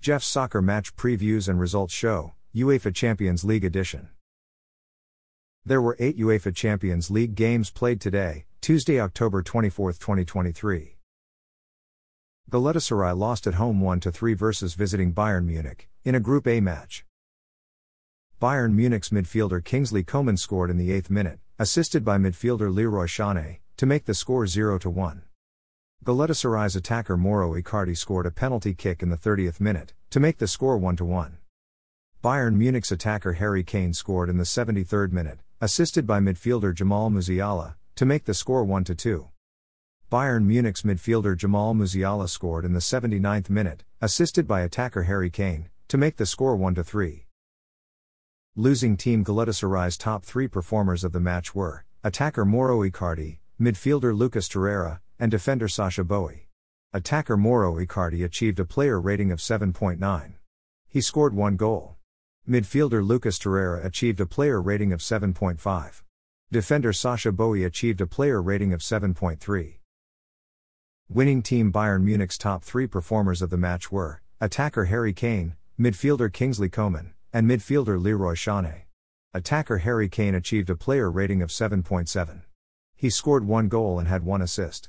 Jeff's Soccer Match Previews and Results Show, UEFA Champions League Edition. There were eight UEFA Champions League games played today, Tuesday, October 24, 2023. Galatasaray lost at home 1 3 versus visiting Bayern Munich, in a Group A match. Bayern Munich's midfielder Kingsley Coman scored in the 8th minute, assisted by midfielder Leroy Sané, to make the score 0 1. Galatasaray's attacker Mauro Icardi scored a penalty kick in the 30th minute, to make the score 1 1. Bayern Munich's attacker Harry Kane scored in the 73rd minute, assisted by midfielder Jamal Musiala, to make the score 1 2. Bayern Munich's midfielder Jamal Musiala scored in the 79th minute, assisted by attacker Harry Kane, to make the score 1 3. Losing team Galatasaray's top three performers of the match were attacker Mauro Icardi, midfielder Lucas Torreira, and defender Sacha Boey. Attacker Mauro Icardi achieved a player rating of 7.9. He scored one goal. Midfielder Lucas Torreira achieved a player rating of 7.5. Defender Sacha Boey achieved a player rating of 7.3. Winning team Bayern Munich's top three performers of the match were attacker Harry Kane, midfielder Kingsley Coman, and midfielder Leroy Sané. Attacker Harry Kane achieved a player rating of 7.7. He scored one goal and had one assist.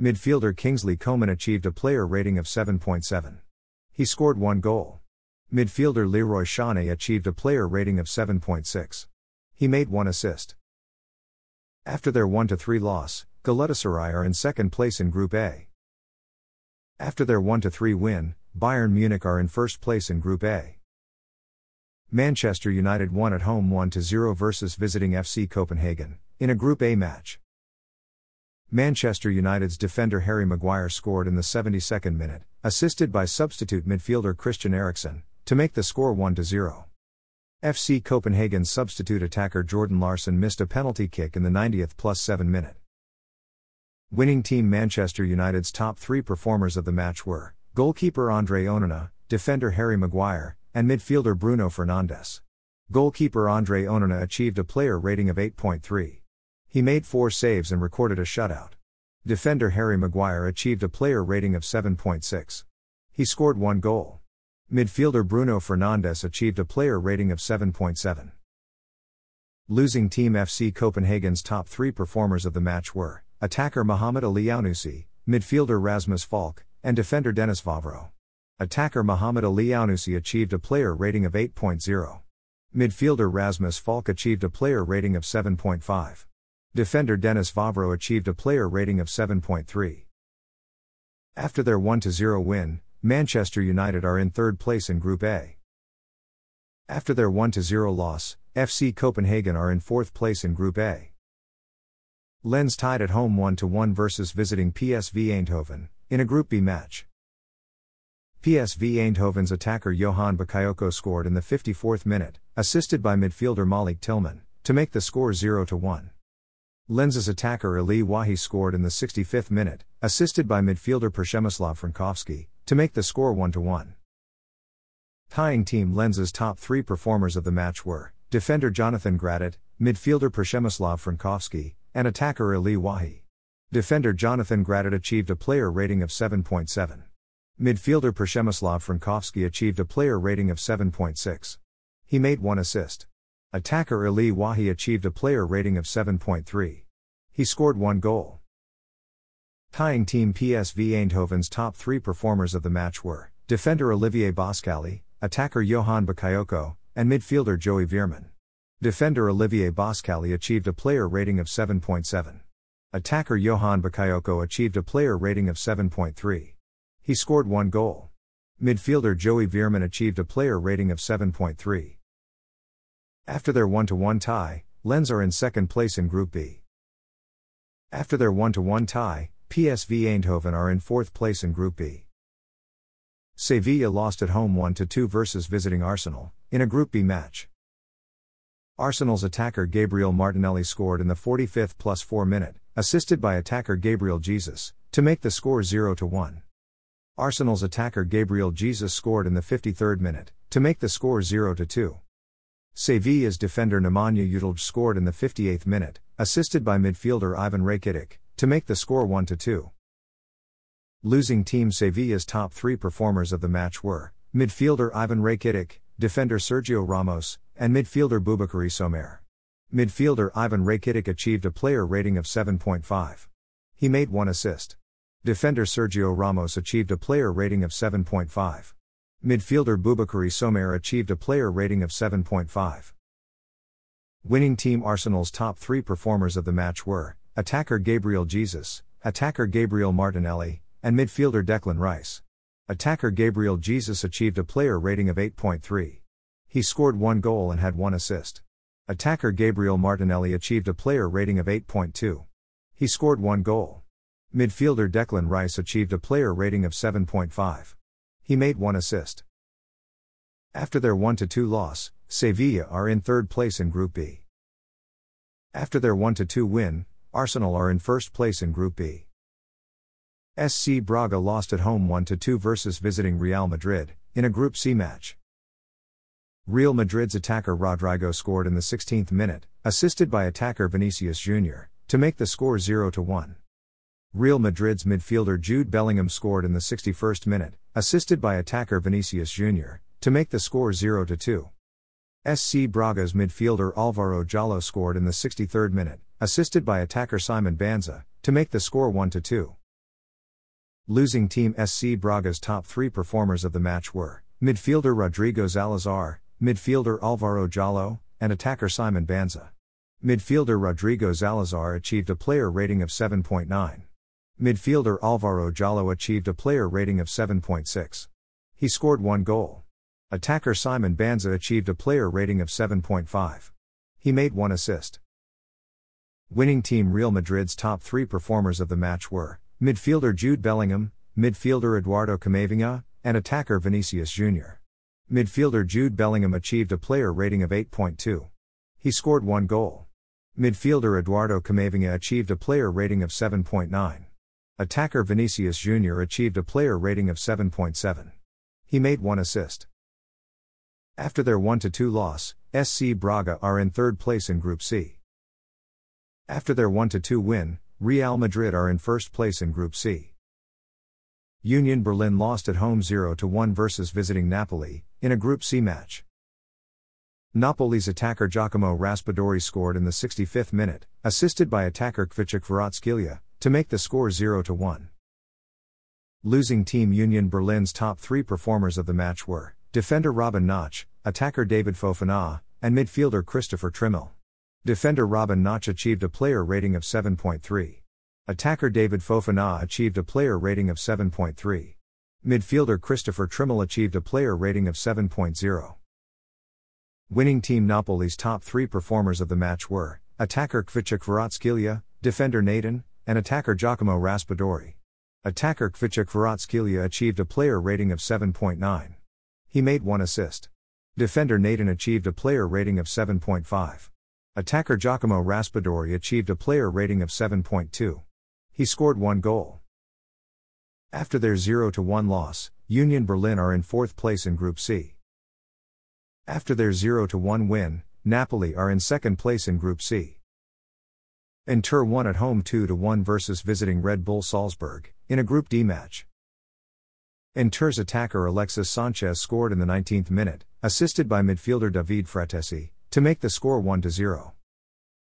Midfielder Kingsley Coman achieved a player rating of 7.7. He scored one goal. Midfielder Leroy Sané achieved a player rating of 7.6. He made one assist. After their 1 3 loss, Galatasaray are in second place in Group A. After their 1 3 win, Bayern Munich are in first place in Group A. Manchester United won at home 1 0 versus visiting FC Copenhagen, in a Group A match. Manchester United's defender Harry Maguire scored in the 72nd minute, assisted by substitute midfielder Christian Eriksen, to make the score 1 0. FC Copenhagen's substitute attacker Jordan Larsson missed a penalty kick in the 90th plus 7 minute. Winning team Manchester United's top three performers of the match were goalkeeper Andre Onana, defender Harry Maguire, and midfielder Bruno Fernandes. Goalkeeper Andre Onana achieved a player rating of 8.3. He made four saves and recorded a shutout. Defender Harry Maguire achieved a player rating of 7.6. He scored one goal. Midfielder Bruno Fernandes achieved a player rating of 7.7. Losing team FC Copenhagen's top three performers of the match were attacker Mohamed Ali Elyounoussi, midfielder Rasmus Falk, and defender Dennis Vavro. Attacker Mohamed Ali Elyounoussi achieved a player rating of 8.0. Midfielder Rasmus Falk achieved a player rating of 7.5. Defender Dennis Vavro achieved a player rating of 7.3. After their 1 0 win, Manchester United are in third place in Group A. After their 1 0 loss, FC Copenhagen are in fourth place in Group A. Lens tied at home 1 1 versus visiting PSV Eindhoven, in a Group B match. PSV Eindhoven's attacker Johan Bakayoko scored in the 54th minute, assisted by midfielder Malik Tillman, to make the score 0 1. Lens's attacker Elye Wahi scored in the 65th minute, assisted by midfielder Przemysław Frankowski, to make the score 1 1. Tying team Lens's top three performers of the match were defender Jonathan Gradit, midfielder Przemysław Frankowski, and attacker Elye Wahi. Defender Jonathan Gradit achieved a player rating of 7.7. Midfielder Przemysław Frankowski achieved a player rating of 7.6. He made one assist. Attacker Elye Wahi achieved a player rating of 7.3. He scored one goal. Tying team PSV Eindhoven's top three performers of the match were defender Olivier Boscagli, attacker Johan Bakayoko, and midfielder Joey Veerman. Defender Olivier Boscagli achieved a player rating of 7.7. Attacker Johan Bakayoko achieved a player rating of 7.3. He scored one goal. Midfielder Joey Veerman achieved a player rating of 7.3. After their 1 1 tie, Lens are in second place in Group B. After their 1 1 tie, PSV Eindhoven are in fourth place in Group B. Sevilla lost at home 1 2 versus visiting Arsenal, in a Group B match. Arsenal's attacker Gabriel Martinelli scored in the 45th plus 4 minute, assisted by attacker Gabriel Jesus, to make the score 0 1. Arsenal's attacker Gabriel Jesus scored in the 53rd minute, to make the score 0 2. Sevilla's defender Nemanja Gudelj scored in the 58th minute, assisted by midfielder Ivan Rakitic, to make the score 1 2. Losing team Sevilla's top three performers of the match were midfielder Ivan Rakitic, defender Sergio Ramos, and midfielder Boubakary Soumare. Midfielder Ivan Rakitic achieved a player rating of 7.5. He made one assist. Defender Sergio Ramos achieved a player rating of 7.5. Midfielder Boubakary Soumare achieved a player rating of 7.5. Winning team Arsenal's top three performers of the match were attacker Gabriel Jesus, attacker Gabriel Martinelli, and midfielder Declan Rice. Attacker Gabriel Jesus achieved a player rating of 8.3. He scored one goal and had one assist. Attacker Gabriel Martinelli achieved a player rating of 8.2. He scored one goal. Midfielder Declan Rice achieved a player rating of 7.5. He made one assist. After their 1 2 loss, Sevilla are in third place in Group B. After their 1 2 win, Arsenal are in first place in Group B. SC Braga lost at home 1 2 versus visiting Real Madrid, in a Group C match. Real Madrid's attacker Rodrygo scored in the 16th minute, assisted by attacker Vinicius Jr., to make the score 0 1. Real Madrid's midfielder Jude Bellingham scored in the 61st minute, assisted by attacker Vinicius Jr., to make the score 0 2. SC Braga's midfielder Alvaro Djaló scored in the 63rd minute, assisted by attacker Simon Banza, to make the score 1 2. Losing team SC Braga's top three performers of the match were midfielder Rodrigo Zalazar, midfielder Alvaro Djaló, and attacker Simon Banza. Midfielder Rodrigo Zalazar achieved a player rating of 7.9. Midfielder Alvaro Djaló achieved a player rating of 7.6. He scored one goal. Attacker Simon Banza achieved a player rating of 7.5. He made one assist. Winning team Real Madrid's top three performers of the match were midfielder Jude Bellingham, midfielder Eduardo Camavinga, and attacker Vinicius Jr. Midfielder Jude Bellingham achieved a player rating of 8.2. He scored one goal. Midfielder Eduardo Camavinga achieved a player rating of 7.9. Attacker Vinicius Jr. achieved a player rating of 7.7. He made one assist. After their 1 2 loss, SC Braga are in third place in Group C. After their 1 2 win, Real Madrid are in first place in Group C. Union Berlin lost at home 0 1 versus visiting Napoli, in a Group C match. Napoli's attacker Giacomo Raspadori scored in the 65th minute, assisted by attacker Khvicha Kvaratskhelia, to make the score 0 to 1. Losing team Union Berlin's top three performers of the match were defender Robin Knoche, attacker David Fofana, and midfielder Christopher Trimmel. Defender Robin Knoche achieved a player rating of 7.3. Attacker David Fofana achieved a player rating of 7.3. Midfielder Christopher Trimmel achieved a player rating of 7.0. Winning team Napoli's top three performers of the match were attacker Khvicha Kvaratskhelia, defender Natan, and attacker Giacomo Raspadori. Attacker Khvicha Kvaratskhelia achieved a player rating of 7.9. He made one assist. Defender Natan achieved a player rating of 7.5. Attacker Giacomo Raspadori achieved a player rating of 7.2. He scored one goal. After their 0 1 loss, Union Berlin are in fourth place in Group C. After their 0 1 win, Napoli are in second place in Group C. Inter won at home 2 1 versus visiting Red Bull Salzburg, in a Group D match. Inter's attacker Alexis Sanchez scored in the 19th minute, assisted by midfielder Davide Frattesi, to make the score 1 0.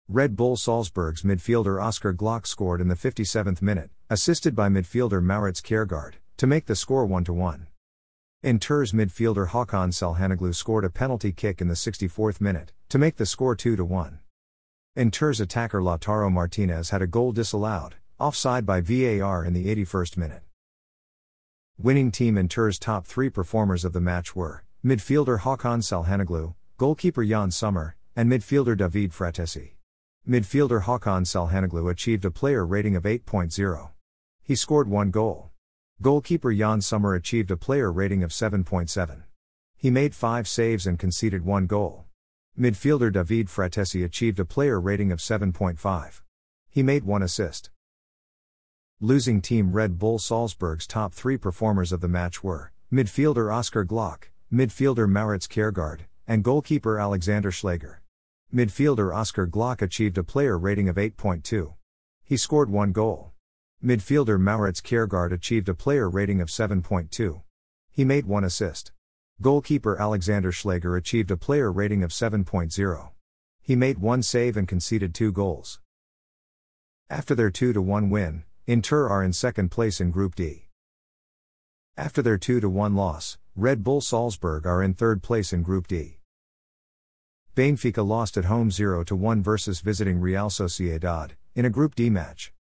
Red Bull Salzburg's midfielder Oscar Gloukh scored in the 57th minute, assisted by midfielder Maurits Kjærgaard, to make the score 1 1. Inter's midfielder Hakan Çalhanoğlu scored a penalty kick in the 64th minute, to make the score 2 1. Inter's attacker Lautaro Martinez had a goal disallowed, offside by VAR in the 81st minute. Winning team Inter's top three performers of the match were midfielder Hakan Çalhanoğlu, goalkeeper Yann Sommer, and midfielder Davide Frattesi. Midfielder Hakan Çalhanoğlu achieved a player rating of 8.0. He scored one goal. Goalkeeper Yann Sommer achieved a player rating of 7.7. He made five saves and conceded one goal. Midfielder Davide Frattesi achieved a player rating of 7.5. He made one assist. Losing team Red Bull Salzburg's top three performers of the match were midfielder Oscar Gloukh, midfielder Maurits Kjærgaard, and goalkeeper Alexander Schlager. Midfielder Oscar Gloukh achieved a player rating of 8.2. He scored one goal. Midfielder Maurits Kjærgaard achieved a player rating of 7.2. He made one assist. Goalkeeper Alexander Schlager achieved a player rating of 7.0. He made one save and conceded two goals. After their 2 1 win, Inter are in second place in Group D. After their 2 1 loss, Red Bull Salzburg are in third place in Group D. Benfica lost at home 0 1 versus visiting Real Sociedad, in a Group D match.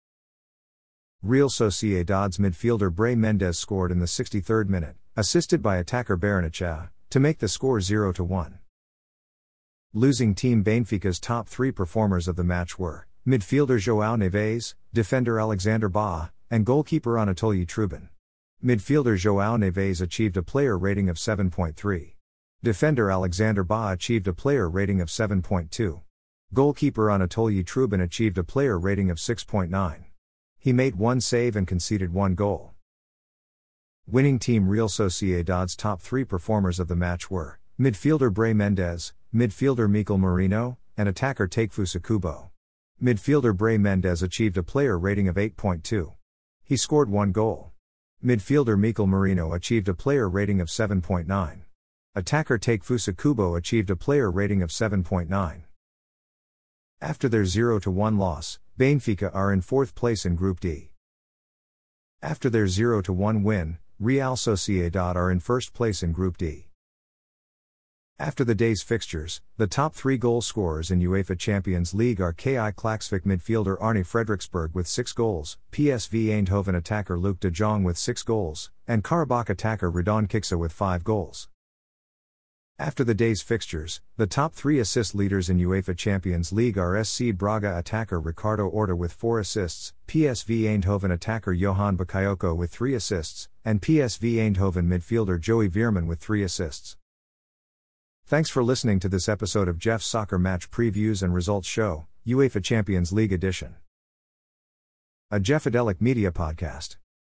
Real Sociedad's midfielder Brais Mendez scored in the 63rd minute, assisted by attacker Barrenetxea, to make the score 0 1. Losing team Benfica's top three performers of the match were midfielder Joao Neves, defender Alexander Bah, and goalkeeper Anatoly Trubin. Midfielder Joao Neves achieved a player rating of 7.3. Defender Alexander Bah achieved a player rating of 7.2. Goalkeeper Anatoly Trubin achieved a player rating of 6.9. He made one save and conceded one goal. Winning team Real Sociedad's top three performers of the match were midfielder Brais Mendez, midfielder Mikel Merino, and attacker Takefusa Kubo. Midfielder Brais Mendez achieved a player rating of 8.2. He scored one goal. Midfielder Mikel Merino achieved a player rating of 7.9. Attacker Takefusa Kubo achieved a player rating of 7.9. After their 0 1 loss, Benfica are in fourth place in Group D. After their 0 1 win, Real Sociedad are in first place in Group D. After the day's fixtures, the top three goal scorers in UEFA Champions League are KI Klaksvik midfielder Árni Frederiksberg with 6 goals, PSV Eindhoven attacker Luuk de Jong with 6 goals, and Karabakh attacker Radon Kiksa with 5 goals. After the day's fixtures, the top three assist leaders in UEFA Champions League are SC Braga attacker Ricardo Horta with 4 assists, PSV Eindhoven attacker Johan Bakayoko with 3 assists, and PSV Eindhoven midfielder Joey Veerman with 3 assists. Thanks for listening to this episode of Jeff's Soccer Match Previews and Results Show, UEFA Champions League Edition. A Jeffadelic Media Podcast.